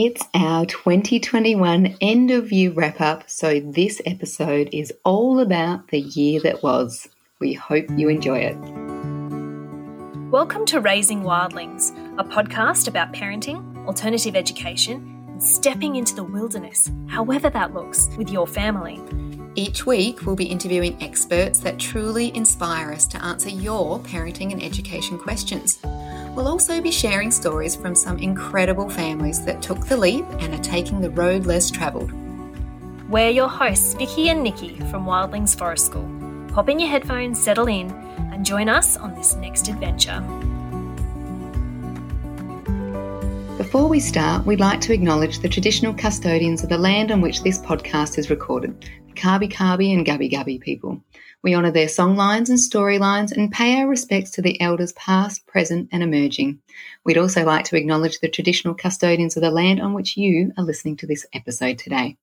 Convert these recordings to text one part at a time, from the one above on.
It's our 2021 end of year wrap up, so this episode is all about the year that was. We hope you enjoy it. Welcome to Raising Wildlings, a podcast about parenting, alternative education, and stepping into the wilderness, however that looks, with your family. Each week, we'll be interviewing experts that truly inspire us to answer your parenting and education questions. We'll also be sharing stories from some incredible families that took the leap and are taking the road less travelled. We're your hosts, Vicky and Nikki from Wildlings Forest School. Pop in your headphones, settle in, and join us on this next adventure. Before we start, we'd like to acknowledge the traditional custodians of the land on which this podcast is recorded, the Kabi Kabi and Gubbi Gubbi people. We honour their songlines and storylines and pay our respects to the elders past, present, and emerging. We'd also like to acknowledge the traditional custodians of the land on which you are listening to this episode today.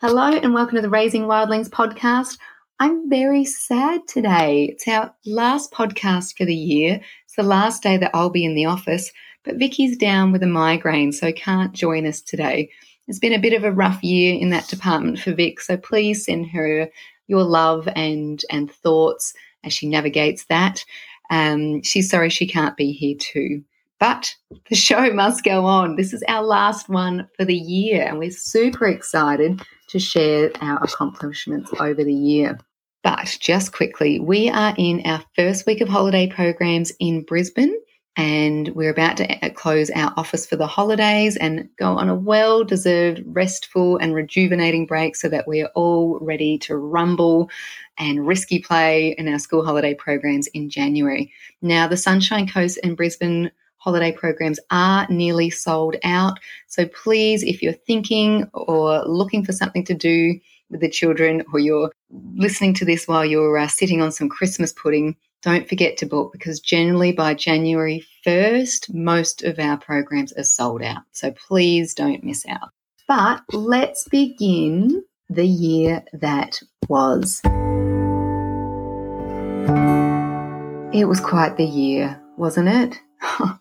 Hello, and welcome to the Raising Wildlings podcast. I'm very sad today. It's our last podcast for the year. It's the last day that I'll be in the office, but Vicky's down with a migraine, so can't join us today. It's been a bit of a rough year in that department for Vic, so please send her your love and and thoughts as she navigates that. Um, she's sorry she can't be here too. But the show must go on. This is our last one for the year, and we're super excited to share our accomplishments over the year. But just quickly, we are in our first week of holiday programs in Brisbane and we're about to close our office for the holidays and go on a well deserved, restful, and rejuvenating break so that we are all ready to rumble and risky play in our school holiday programs in January. Now, the Sunshine Coast and Brisbane holiday programs are nearly sold out. So please, if you're thinking or looking for something to do with the children or you're listening to this while you're uh, sitting on some Christmas pudding, don't forget to book because generally by January 1st, most of our programs are sold out. So please don't miss out. But let's begin the year that was. It was quite the year, wasn't it?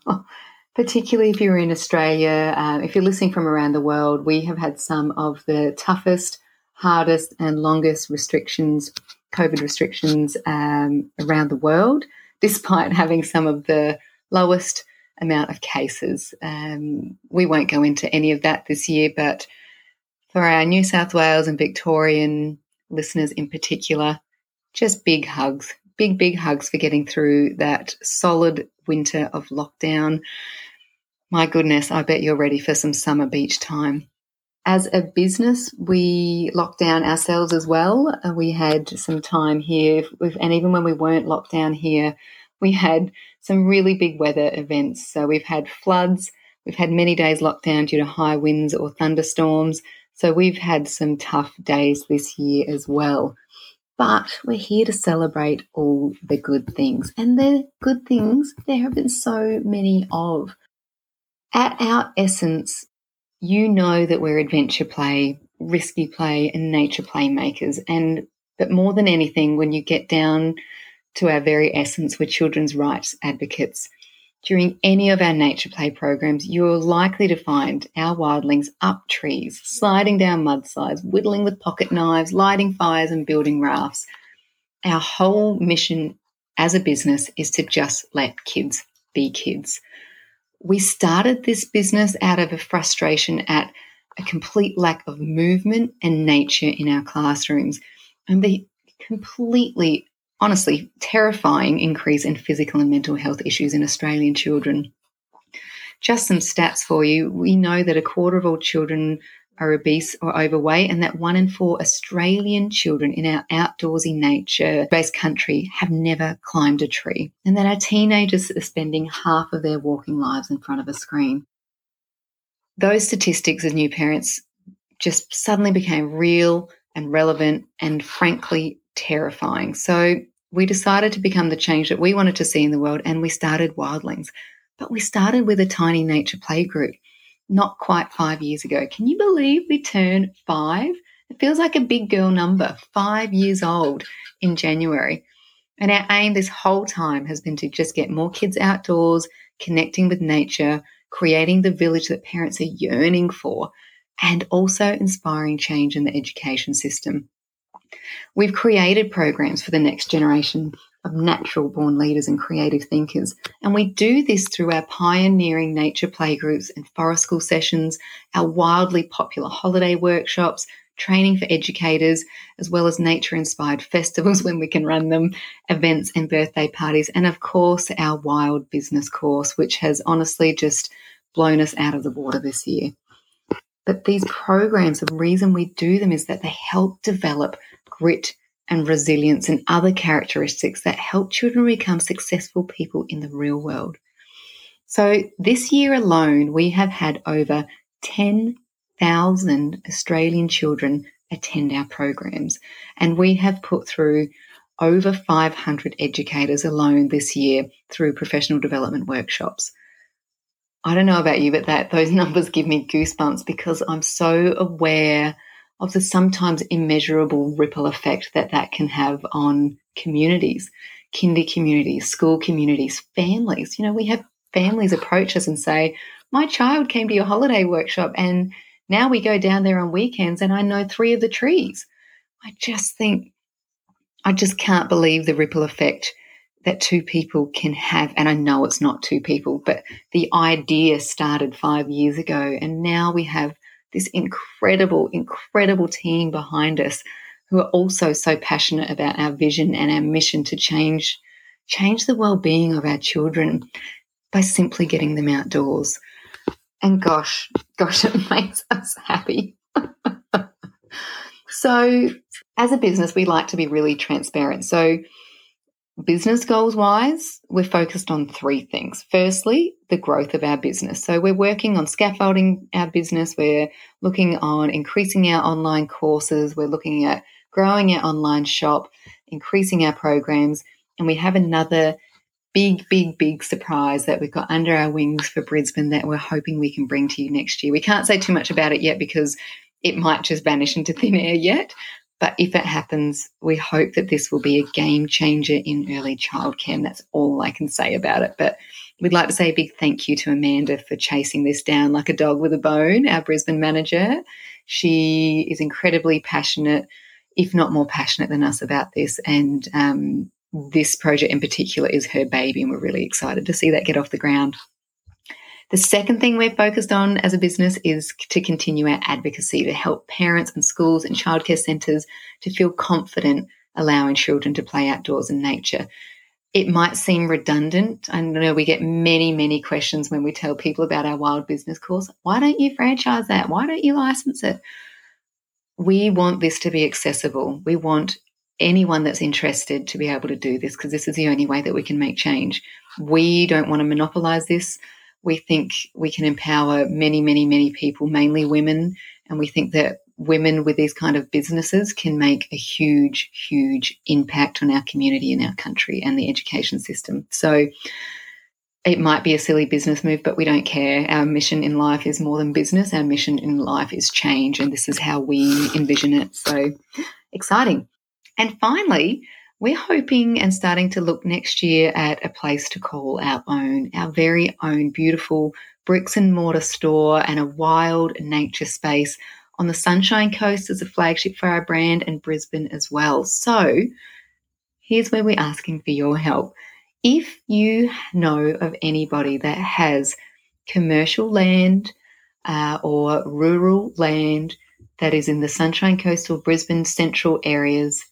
Particularly if you're in Australia, uh, if you're listening from around the world, we have had some of the toughest, hardest, and longest restrictions COVID restrictions um, around the world, despite having some of the lowest amount of cases. Um, we won't go into any of that this year, but for our New South Wales and Victorian listeners in particular, just big hugs, big, big hugs for getting through that solid winter of lockdown. My goodness, I bet you're ready for some summer beach time. As a business, we locked down ourselves as well. Uh, we had some time here, and even when we weren't locked down here, we had some really big weather events. So we've had floods, we've had many days locked down due to high winds or thunderstorms. So we've had some tough days this year as well. But we're here to celebrate all the good things. And the good things, there have been so many of. At our essence, you know that we're adventure play, risky play, and nature playmakers. And but more than anything, when you get down to our very essence, we're children's rights advocates. During any of our nature play programs, you're likely to find our wildlings up trees, sliding down mudslides, whittling with pocket knives, lighting fires, and building rafts. Our whole mission as a business is to just let kids be kids we started this business out of a frustration at a complete lack of movement and nature in our classrooms and the completely, honestly, terrifying increase in physical and mental health issues in Australian children. Just some stats for you. We know that a quarter of all children are obese or overweight, and that one in four Australian children in our outdoorsy nature based country have never climbed a tree, and that our teenagers are spending half of their walking lives in front of a screen. Those statistics as new parents just suddenly became real and relevant and frankly terrifying. So we decided to become the change that we wanted to see in the world and we started Wildlings. But we started with a tiny nature play group not quite five years ago. Can you believe we turned five? It feels like a big girl number, five years old in January. And our aim this whole time has been to just get more kids outdoors, connecting with nature, creating the village that parents are yearning for, and also inspiring change in the education system. We've created programs for the next generation of natural born leaders and creative thinkers. And we do this through our pioneering nature playgroups and forest school sessions, our wildly popular holiday workshops, training for educators, as well as nature inspired festivals when we can run them, events and birthday parties, and of course, our wild business course, which has honestly just blown us out of the water this year. But these programs, the reason we do them is that they help develop grit and resilience and other characteristics that help children become successful people in the real world. So this year alone, we have had over 10,000 Australian children attend our programs, and we have put through over 500 educators alone this year through professional development workshops. I don't know about you, but that those numbers give me goosebumps because I'm so aware of the sometimes immeasurable ripple effect that that can have on communities, kinder communities, school communities, families. You know, we have families approach us and say, My child came to your holiday workshop and now we go down there on weekends and I know three of the trees. I just think, I just can't believe the ripple effect that two people can have. And I know it's not two people, but the idea started five years ago. And now we have this incredible, incredible team behind us who are also so passionate about our vision and our mission to change change the well-being of our children by simply getting them outdoors. And gosh, gosh, it makes us happy. so, as a business, we like to be really transparent. So, Business goals wise, we're focused on three things. Firstly, the growth of our business. So we're working on scaffolding our business. We're looking on increasing our online courses. We're looking at growing our online shop, increasing our programs. And we have another big, big, big surprise that we've got under our wings for Brisbane that we're hoping we can bring to you next year. We can't say too much about it yet because it might just vanish into thin air yet. But if it happens, we hope that this will be a game changer in early childcare. And that's all I can say about it. But we'd like to say a big thank you to Amanda for chasing this down like a dog with a bone, our Brisbane manager. She is incredibly passionate, if not more passionate than us about this. And um, this project in particular is her baby, and we're really excited to see that get off the ground. The second thing we're focused on as a business is to continue our advocacy to help parents and schools and childcare centres to feel confident allowing children to play outdoors in nature. It might seem redundant. I know we get many, many questions when we tell people about our wild business course. Why don't you franchise that? Why don't you license it? We want this to be accessible. We want anyone that's interested to be able to do this because this is the only way that we can make change. We don't want to monopolize this we think we can empower many, many, many people, mainly women. And we think that women with these kind of businesses can make a huge, huge impact on our community and our country and the education system. So it might be a silly business move, but we don't care. Our mission in life is more than business. Our mission in life is change. And this is how we envision it. So exciting. And finally, we're hoping and starting to look next year at a place to call our own, our very own beautiful bricks and mortar store and a wild nature space on the Sunshine Coast as a flagship for our brand and Brisbane as well. So here's where we're asking for your help. If you know of anybody that has commercial land uh, or rural land that is in the Sunshine Coast or Brisbane central areas,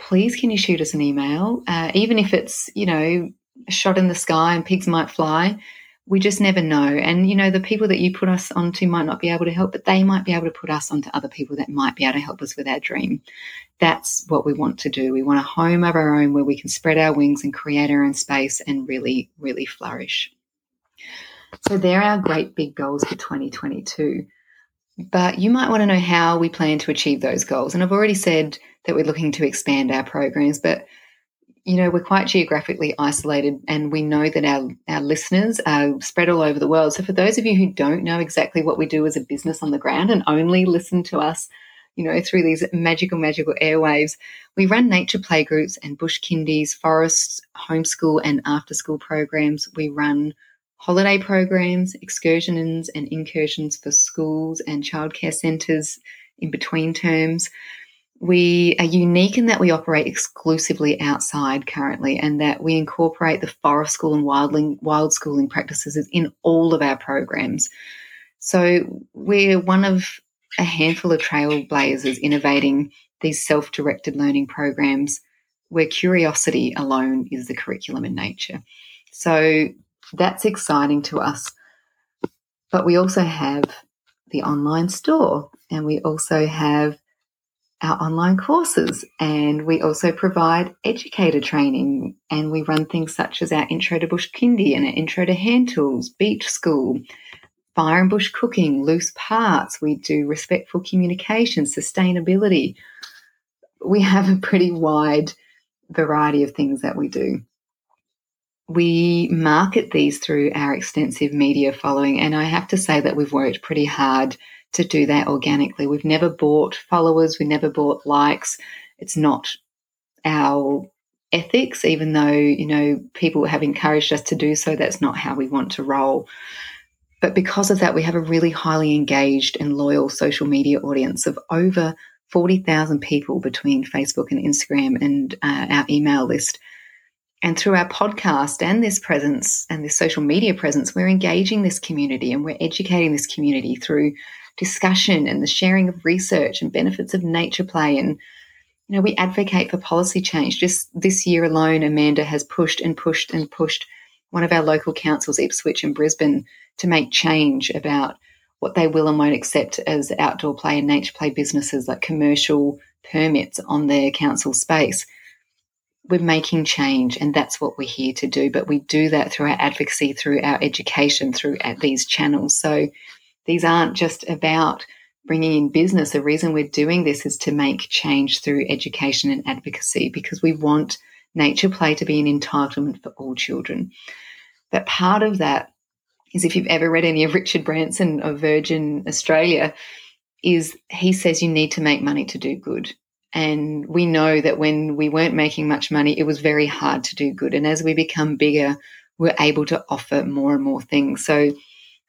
please can you shoot us an email? Uh, even if it's, you know, a shot in the sky and pigs might fly, we just never know. And, you know, the people that you put us onto might not be able to help, but they might be able to put us onto other people that might be able to help us with our dream. That's what we want to do. We want a home of our own where we can spread our wings and create our own space and really, really flourish. So, they're our great big goals for 2022. But you might want to know how we plan to achieve those goals. And I've already said that we're looking to expand our programs, but you know, we're quite geographically isolated and we know that our, our listeners are spread all over the world. So, for those of you who don't know exactly what we do as a business on the ground and only listen to us, you know, through these magical, magical airwaves, we run nature playgroups and bush kindies, forests, homeschool, and after school programs. We run holiday programs, excursions and incursions for schools and childcare centres in between terms. We are unique in that we operate exclusively outside currently and that we incorporate the forest school and wildling, wild schooling practices in all of our programs. So we're one of a handful of trailblazers innovating these self directed learning programs where curiosity alone is the curriculum in nature. So that's exciting to us. But we also have the online store and we also have our online courses and we also provide educator training and we run things such as our intro to bush kindy and our intro to hand tools beach school fire and bush cooking loose parts. We do respectful communication sustainability. We have a pretty wide variety of things that we do. We market these through our extensive media following and i have to say that we've worked pretty hard to do that organically. We've never bought followers, we never bought likes. It's not our ethics, even though, you know, people have encouraged us to do so. That's not how we want to roll. But because of that, we have a really highly engaged and loyal social media audience of over 40,000 people between Facebook and Instagram and uh, our email list. And through our podcast and this presence and this social media presence, we're engaging this community and we're educating this community through discussion and the sharing of research and benefits of nature play. And you know we advocate for policy change. Just this year alone amanda has pushed and pushed and pushed one of our local councils ipswich and brisbane to make change about what they will and won't accept as outdoor play and nature play businesses like commercial permits on their council space. We're making change and that's what we're here to do but we do that through our advocacy through our education through these channels. So these aren't just about bringing in business. The reason we're doing this is to make change through education and advocacy because we want nature play to be an entitlement for all children. But part of that is if you've ever read any of Richard Branson of Virgin Australia, is he says you need to make money to do good. And we know that when we weren't making much money, it was very hard to do good. And as we become bigger, we're able to offer more and more things. So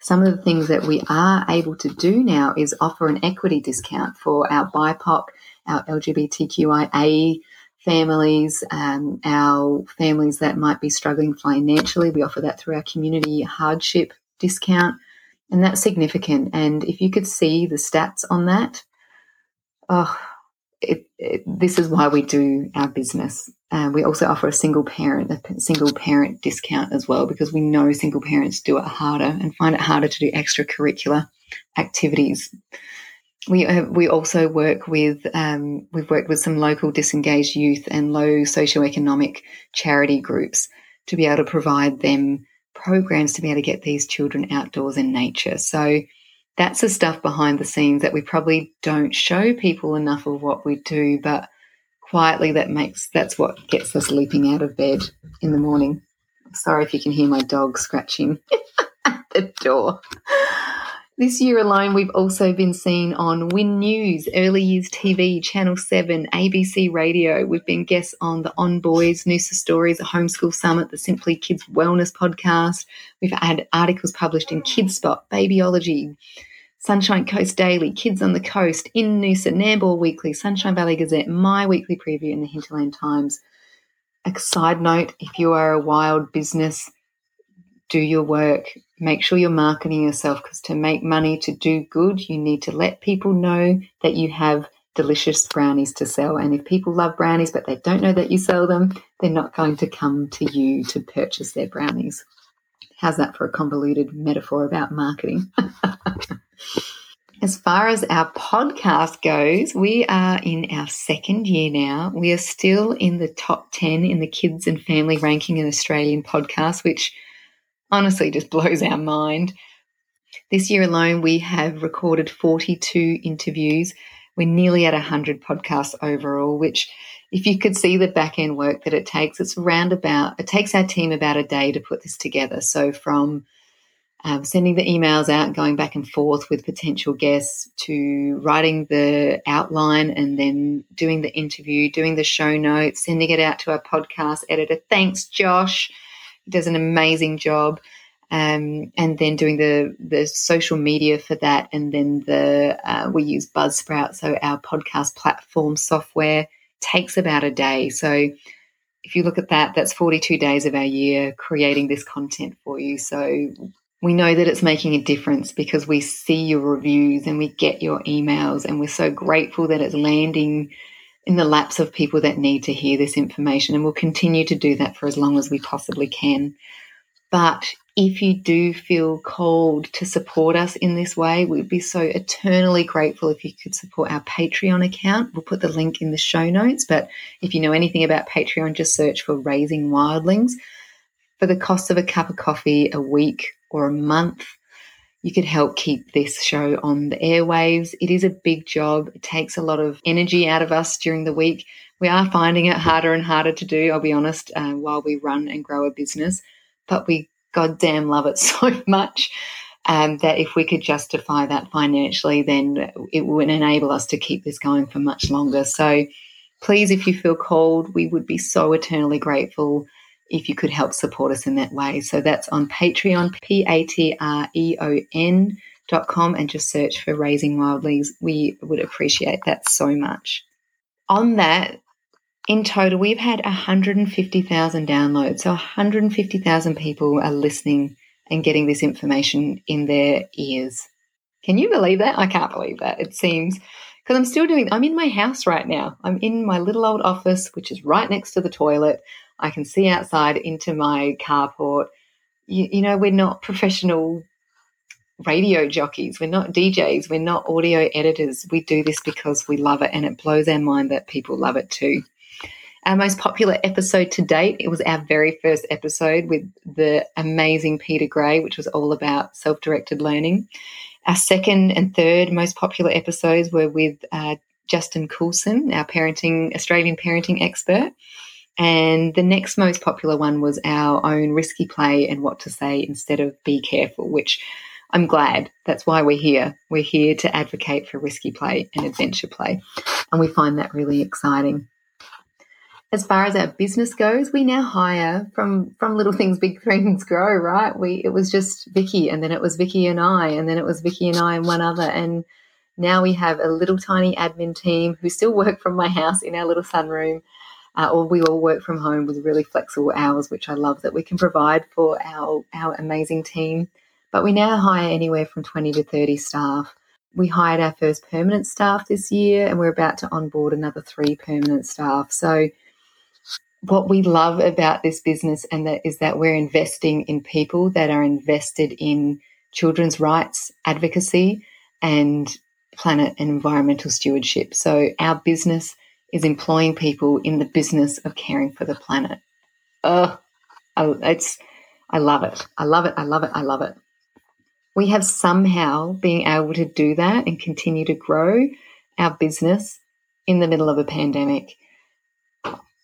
some of the things that we are able to do now is offer an equity discount for our BIPOC, our LGBTQIA families, um, our families that might be struggling financially. We offer that through our community hardship discount, and that's significant. And if you could see the stats on that, oh, it, it, this is why we do our business. Uh, we also offer a single parent, a single parent discount as well, because we know single parents do it harder and find it harder to do extracurricular activities. We we also work with um, we've worked with some local disengaged youth and low socioeconomic charity groups to be able to provide them programs to be able to get these children outdoors in nature. So that's the stuff behind the scenes that we probably don't show people enough of what we do, but quietly that makes that's what gets us leaping out of bed in the morning. Sorry if you can hear my dog scratching at the door. This year alone, we've also been seen on Win News, Early Years TV, Channel 7, ABC Radio. We've been guests on the On Boys, Noosa Stories, a homeschool summit, the Simply Kids Wellness podcast. We've had articles published in Kids Spot, Babyology, Sunshine Coast Daily, Kids on the Coast, in Noosa, Nambour Weekly, Sunshine Valley Gazette, my weekly preview in the Hinterland Times. A side note if you are a wild business, do your work. Make sure you're marketing yourself because to make money, to do good, you need to let people know that you have delicious brownies to sell. And if people love brownies but they don't know that you sell them, they're not going to come to you to purchase their brownies. How's that for a convoluted metaphor about marketing? As far as our podcast goes, we are in our second year now. We are still in the top 10 in the kids and family ranking in Australian podcasts, which honestly just blows our mind. This year alone, we have recorded 42 interviews. We're nearly at 100 podcasts overall, which, if you could see the back end work that it takes, it's around about, it takes our team about a day to put this together. So, from um, sending the emails out, going back and forth with potential guests, to writing the outline and then doing the interview, doing the show notes, sending it out to our podcast editor. Thanks, Josh. He does an amazing job. Um, and then doing the the social media for that, and then the uh, we use Buzzsprout, so our podcast platform software takes about a day. So if you look at that, that's 42 days of our year creating this content for you. So we know that it's making a difference because we see your reviews and we get your emails, and we're so grateful that it's landing in the laps of people that need to hear this information. And we'll continue to do that for as long as we possibly can. But if you do feel called to support us in this way, we'd be so eternally grateful if you could support our Patreon account. We'll put the link in the show notes. But if you know anything about Patreon, just search for Raising Wildlings. For the cost of a cup of coffee a week or a month, you could help keep this show on the airwaves. It is a big job. It takes a lot of energy out of us during the week. We are finding it harder and harder to do, I'll be honest, uh, while we run and grow a business. But we goddamn love it so much um, that if we could justify that financially, then it would enable us to keep this going for much longer. So please, if you feel called, we would be so eternally grateful if you could help support us in that way. So that's on Patreon, P A T R E O N dot com, and just search for Raising Wild Wildlings. We would appreciate that so much. On that, in total, we've had 150,000 downloads. So 150,000 people are listening and getting this information in their ears. Can you believe that? I can't believe that. It seems because I'm still doing, I'm in my house right now. I'm in my little old office, which is right next to the toilet. I can see outside into my carport. You, you know, we're not professional radio jockeys. We're not DJs. We're not audio editors. We do this because we love it and it blows our mind that people love it too. Our most popular episode to date, it was our very first episode with the amazing Peter Gray, which was all about self directed learning. Our second and third most popular episodes were with uh, Justin Coulson, our parenting Australian parenting expert. And the next most popular one was our own risky play and what to say instead of be careful, which I'm glad. That's why we're here. We're here to advocate for risky play and adventure play. And we find that really exciting. As far as our business goes, we now hire from from little things, big things grow, right? We it was just Vicky, and then it was Vicky and I, and then it was Vicky and I and one other, and now we have a little tiny admin team who still work from my house in our little sunroom uh, or we all work from home with really flexible hours, which I love that we can provide for our, our amazing team. But we now hire anywhere from 20 to 30 staff. We hired our first permanent staff this year, and we're about to onboard another three permanent staff. So, what we love about this business and that is that we're investing in people that are invested in children's rights advocacy and planet and environmental stewardship. So our business is employing people in the business of caring for the planet. Oh, it's, I love it. I love it. I love it. I love it. We have somehow been able to do that and continue to grow our business in the middle of a pandemic.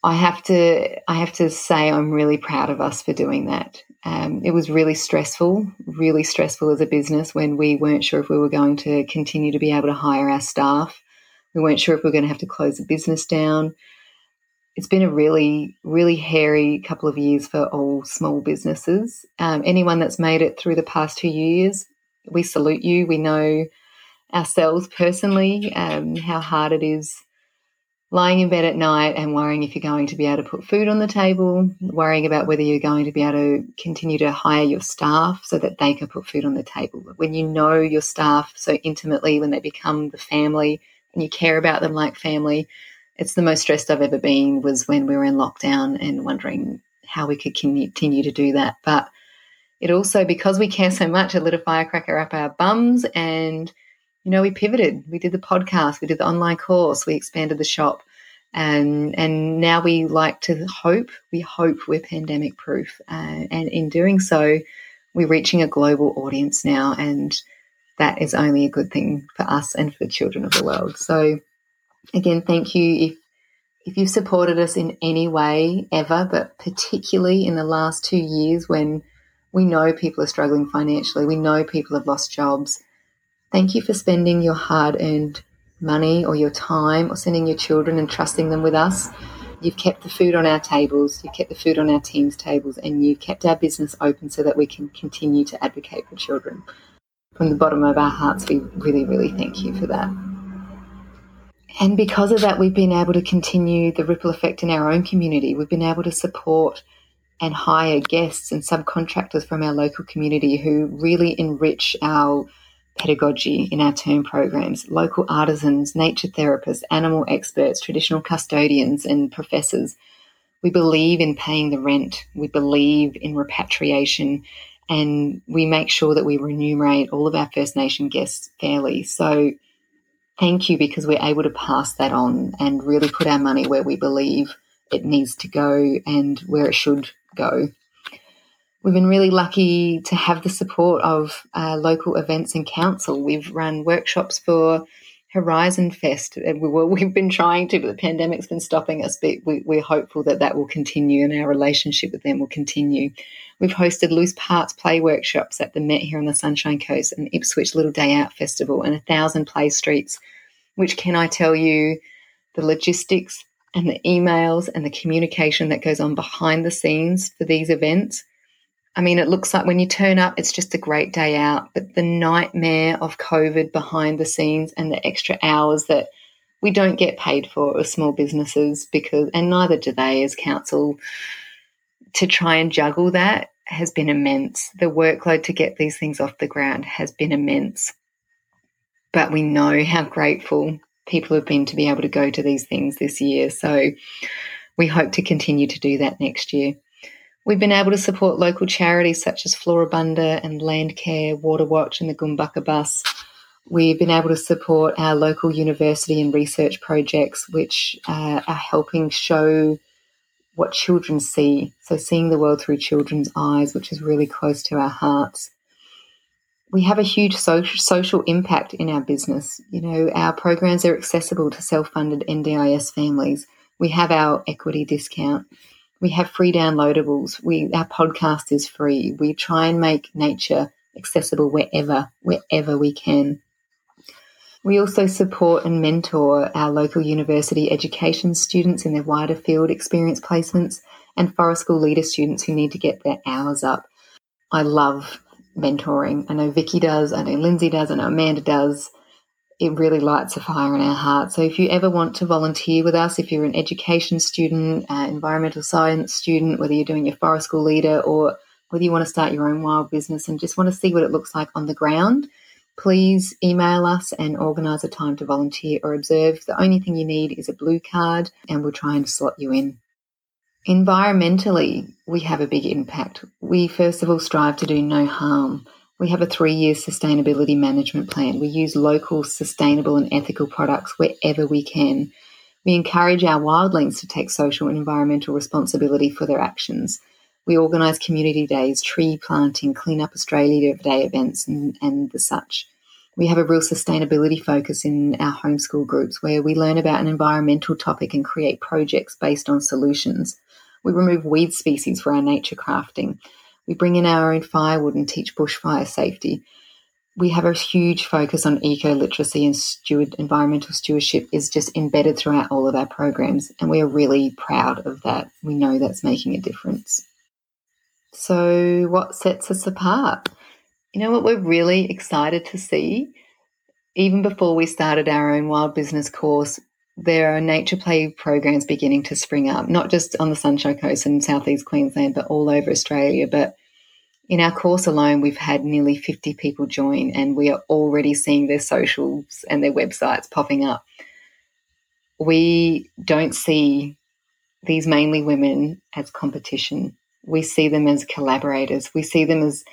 I have to, I have to say, I'm really proud of us for doing that. Um, it was really stressful, really stressful as a business when we weren't sure if we were going to continue to be able to hire our staff we weren't sure if we were going to have to close the business down. It's been a really, really hairy couple of years for all small businesses. Um, anyone that's made it through the past two years, we salute you. We know ourselves personally um, how hard it is lying in bed at night and worrying if you're going to be able to put food on the table, worrying about whether you're going to be able to continue to hire your staff so that they can put food on the table. When you know your staff so intimately, when they become the family, and you care about them like family. It's the most stressed I've ever been was when we were in lockdown and wondering how we could continue to do that. But it also, because we care so much, it lit a firecracker up our bums and, you know, we pivoted. We did the podcast, we did the online course, we expanded the shop. And, and now we like to hope, we hope we're pandemic proof. Uh, and in doing so, we're reaching a global audience now. And that is only a good thing for us and for the children of the world. So, again, thank you if if you've supported us in any way ever, but particularly in the last two years when we know people are struggling financially, we know people have lost jobs. Thank you for spending your hard earned money or your time or sending your children and trusting them with us. You've kept the food on our tables, you've kept the food on our teams' tables, and you've kept our business open so that we can continue to advocate for children. From the bottom of our hearts, we really, really thank you for that. And because of that, we've been able to continue the ripple effect in our own community. We've been able to support and hire guests and subcontractors from our local community who really enrich our pedagogy in our term programs, local artisans, nature therapists, animal experts, traditional custodians, and professors. We believe in paying the rent, we believe in repatriation, and we make sure that we remunerate all of our First Nation guests fairly. So, thank you because we're able to pass that on and really put our money where we believe it needs to go and where it should go we've been really lucky to have the support of uh, local events and council. We've run workshops for Horizon Fest. We've been trying to, but the pandemic's been stopping us. But we, are hopeful that that will continue and our relationship with them will continue. We've hosted loose parts play workshops at the Met here on the Sunshine Coast and Ipswich Little Day Out Festival and a thousand play streets, which can I tell you, the logistics and the emails and the communication that goes on behind the scenes for these events. I mean, it looks like when you turn up, it's just a great day out, but the nightmare of COVID behind the scenes and the extra hours that we don't get paid for as small businesses because, and neither do they as council, to try and juggle that has been immense. The workload to get these things off the ground has been immense. But we know how grateful people have been to be able to go to these things this year. So we hope to continue to do that next year. We've been able to support local charities such as Floribunda and Landcare, Waterwatch, and the Goombucka Bus. We've been able to support our local university and research projects, which uh, are helping show what children see. So, seeing the world through children's eyes, which is really close to our hearts. We have a huge social, impact in our business. You know, our programs are accessible to self funded NDIS families. We have our equity discount. We have free downloadables. We our podcast is free. We try and make nature accessible wherever, wherever we can. We also support and mentor our local university education students in their wider field experience placements and forest school leader students who need to get their hours up. I love mentoring. I know Vicky does, I know Lindsay does, I know Amanda does it really lights a fire in our heart. So if you ever want to volunteer with us, if you're an education student, uh, environmental science student, whether you're doing your forest school leader or whether you want to start your own wild business and just want to see what it looks like on the ground, please email us and organise a time to volunteer or observe. The only thing you need is a blue card and we'll try and slot you in. Environmentally, we have a big impact. We first of all strive to do no harm. We have a three year sustainability management plan. We use local, sustainable, and ethical products wherever we can. We encourage our wildlings to take social and environmental responsibility for their actions. We organise community days, tree planting, Clean Up Australia Day events, and, and the such. We have a real sustainability focus in our homeschool groups where we learn about an environmental topic and create projects based on solutions. We remove weed species for our nature crafting. We bring in our own firewood and teach bushfire safety. We have a huge focus on eco literacy and steward, environmental stewardship is just embedded throughout all of our programs, and we are really proud of that. We know that's making a difference. So, what sets us apart? You know what we're really excited to see? Even before we started our own wild business course, there are nature play programs beginning to spring up, not just on the Sunshine Coast and southeast Queensland, but all over Australia. But in our course alone, we've had nearly 50 people join, and we are already seeing their socials and their websites popping up. We don't see these mainly women as competition. We see them as collaborators. We see them as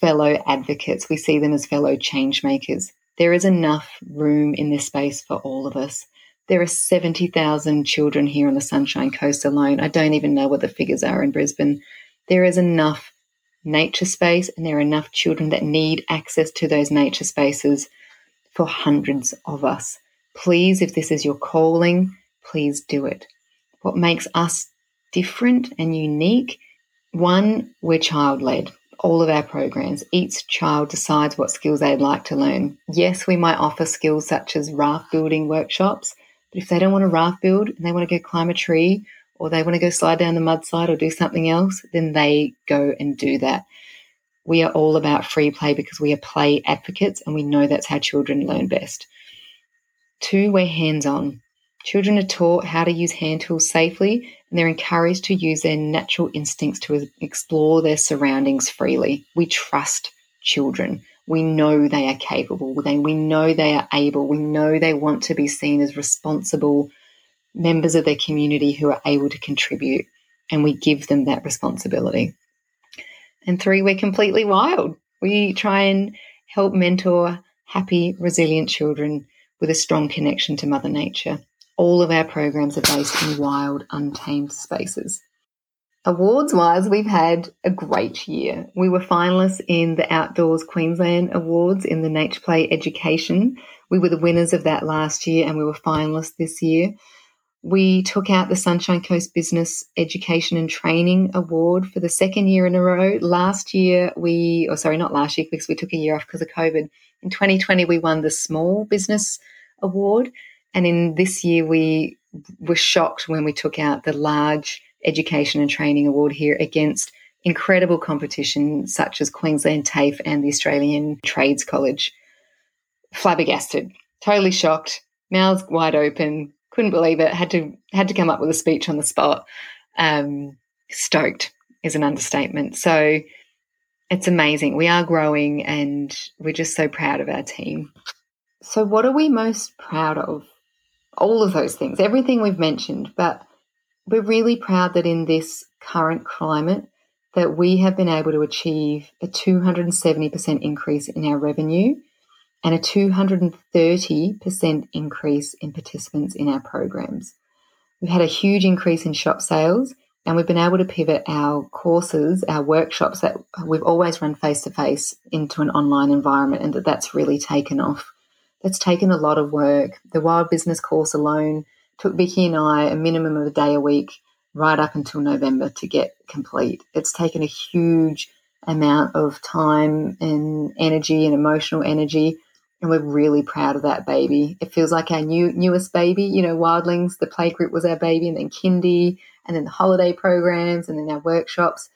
fellow advocates. We see them as fellow change makers. There is enough room in this space for all of us. There are 70,000 children here on the Sunshine Coast alone. I don't even know what the figures are in Brisbane. There is enough nature space and there are enough children that need access to those nature spaces for hundreds of us. Please, if this is your calling, please do it. What makes us different and unique? One, we're child led. All of our programs, each child decides what skills they'd like to learn. Yes, we might offer skills such as raft building workshops, but if they don't want to raft build and they want to go climb a tree or they want to go slide down the mud slide or do something else, then they go and do that. We are all about free play because we are play advocates and we know that's how children learn best. Two, we're hands on. Children are taught how to use hand tools safely and they're encouraged to use their natural instincts to explore their surroundings freely. We trust children. We know they are capable. we know they are able. We know they want to be seen as responsible members of their community who are able to contribute, and we give them that responsibility. And three, we're completely wild. We try and help mentor happy, resilient children with a strong connection to Mother Nature. All of our programs are based in wild, untamed spaces. Awards wise, we've had a great year. We were finalists in the Outdoors Queensland Awards in the Nature Play Education. We were the winners of that last year and we were finalists this year. We took out the Sunshine Coast Business Education and Training Award for the second year in a row. Last year, we, or sorry, not last year because we took a year off because of COVID. In 2020, we won the Small Business Award. And in this year, we were shocked when we took out the Large Education and Training Award here against incredible competition such as Queensland TAFE and the Australian Trades College. Flabbergasted, totally shocked, mouths wide open, couldn't believe it. Had to had to come up with a speech on the spot. Um, stoked is an understatement. So it's amazing. We are growing, and we're just so proud of our team. So, what are we most proud of? All of those things, everything we've mentioned, but we're really proud that in this current climate that we have been able to achieve a 270% increase in our revenue and a 230% increase in participants in our programs. We've had a huge increase in shop sales and we've been able to pivot our courses, our workshops that we've always run face to face into an online environment and that that's really taken off. That's taken a lot of work. The Wild Business course alone took Vicky and I a minimum of a day a week right up until November to get complete. It's taken a huge amount of time and energy and emotional energy and we're really proud of that baby. It feels like our new newest baby. You know, Wildlings, the play group was our baby, and then Kindy, and then the holiday programs, and then our workshops.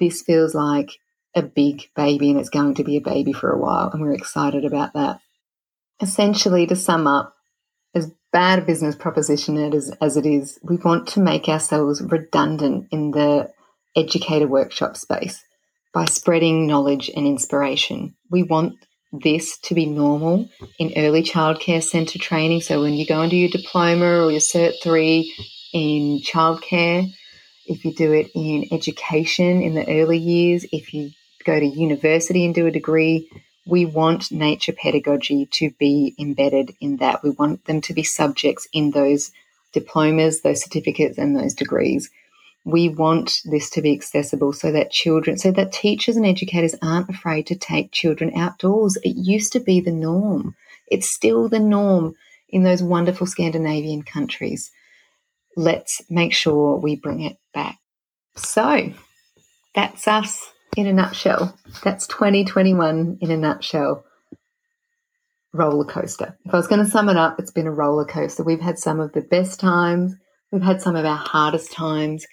This feels like a big baby, and it's going to be a baby for a while, and we're excited about that. Essentially, to sum up, as bad a business proposition it is, as it is, we want to make ourselves redundant in the educator workshop space by spreading knowledge and inspiration. We want this to be normal in early childcare centre training. So when you go and do your diploma or your Cert 3 in childcare, if you do it in education in the early years, if you go to university and do a degree, we want nature pedagogy to be embedded in that. We want them to be subjects in those diplomas, those certificates, and those degrees we want this to be accessible so that children, so that teachers and educators aren't afraid to take children outdoors. It used to be the norm. It's still the norm in those wonderful Scandinavian countries. Let's make sure we bring it back. So that's us in a nutshell. That's 2021 in a nutshell. Roller coaster. If I was going to sum it up, it's been a roller coaster. We've had some of the best times, we've had some of our hardest times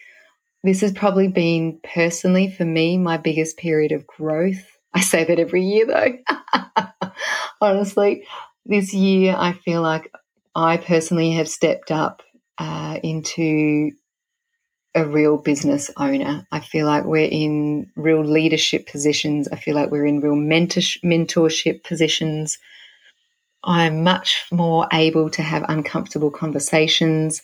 this has probably been personally for me my biggest period of growth. I say that every year though. Honestly, this year I feel like I personally have stepped up uh, into a real business owner. I feel like we're in real leadership positions. I feel like we're in real mentor- mentorship positions. I'm much more able to have uncomfortable conversations.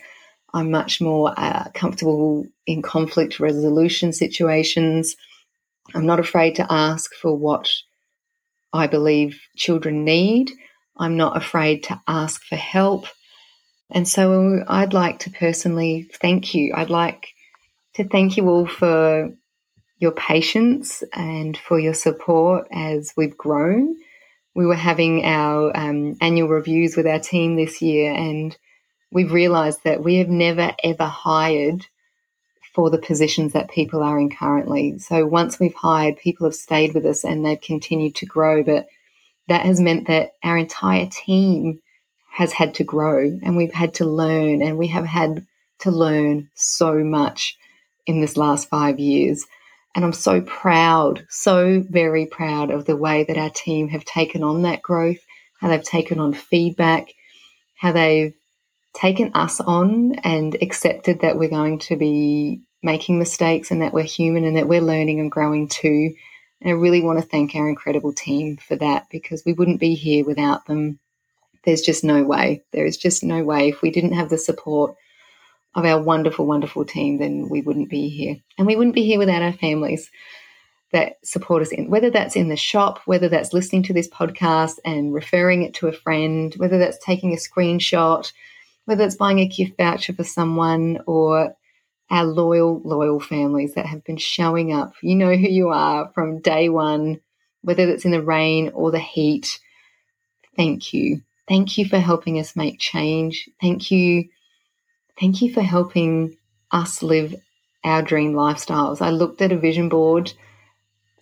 I'm much more uh, comfortable in conflict resolution situations. I'm not afraid to ask for what I believe children need. I'm not afraid to ask for help. And so I'd like to personally thank you. I'd like to thank you all for your patience and for your support as we've grown. We were having our um, annual reviews with our team this year, and we've realized that we have never ever hired for the positions that people are in currently. So once we've hired, people have stayed with us and they've continued to grow. But that has meant that our entire team has had to grow and we've had to learn and we have had to learn so much in this last five years. And I'm so proud, so very proud of the way that our team have taken on that growth, how they've taken on feedback, how they've taken us on and accepted that we're going to be making mistakes and that we're human and that we're learning and growing too. And I really want to thank our incredible team for that because we wouldn't be here without them. There's just no way. There is just no way. If we didn't have the support of our wonderful, wonderful team, then we wouldn't be here. And we wouldn't be here without our families that support us in, whether that's in the shop, whether that's listening to this podcast and referring it to a friend, whether that's taking a screenshot, whether it's buying a gift voucher for someone or our loyal, loyal families that have been showing up. You know who you are from day one, whether it's in the rain or the heat. Thank you. Thank you for helping us make change. Thank you. Thank you for helping us live our dream lifestyles. I looked at a vision board.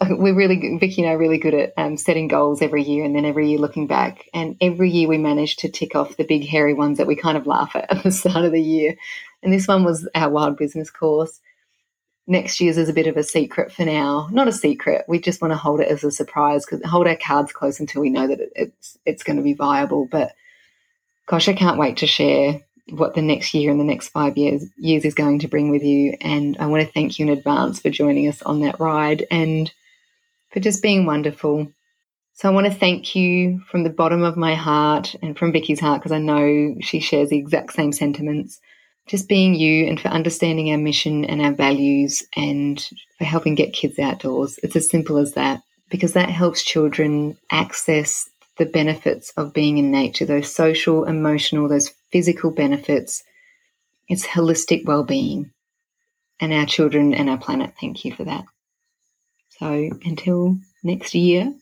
We're really, Vicky and I are really good at um, setting goals every year and then every year looking back. And every year we manage to tick off the big, hairy ones that we kind of laugh at at the start of the year. And this one was our wild business course. Next year's is a bit of a secret for now. Not a secret. We just want to hold it as a surprise because hold our cards close until we know that it's it's going to be viable. But gosh, I can't wait to share what the next year and the next five years years is going to bring with you. And I want to thank you in advance for joining us on that ride and for just being wonderful. So I want to thank you from the bottom of my heart and from Vicky's heart because I know she shares the exact same sentiments just being you and for understanding our mission and our values and for helping get kids outdoors. It's as simple as that because that helps children access the benefits of being in nature, those social, emotional, those physical benefits. It's holistic well being. And our children and our planet, thank you for that. So until next year,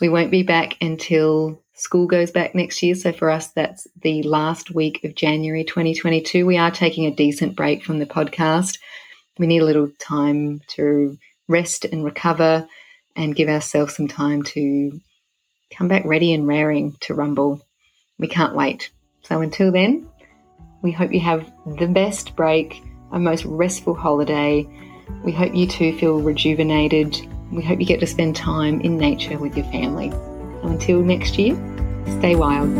we won't be back until School goes back next year. So for us, that's the last week of January 2022. We are taking a decent break from the podcast. We need a little time to rest and recover and give ourselves some time to come back ready and raring to rumble. We can't wait. So until then, we hope you have the best break, a most restful holiday. We hope you too feel rejuvenated. We hope you get to spend time in nature with your family. Until next year, stay wild.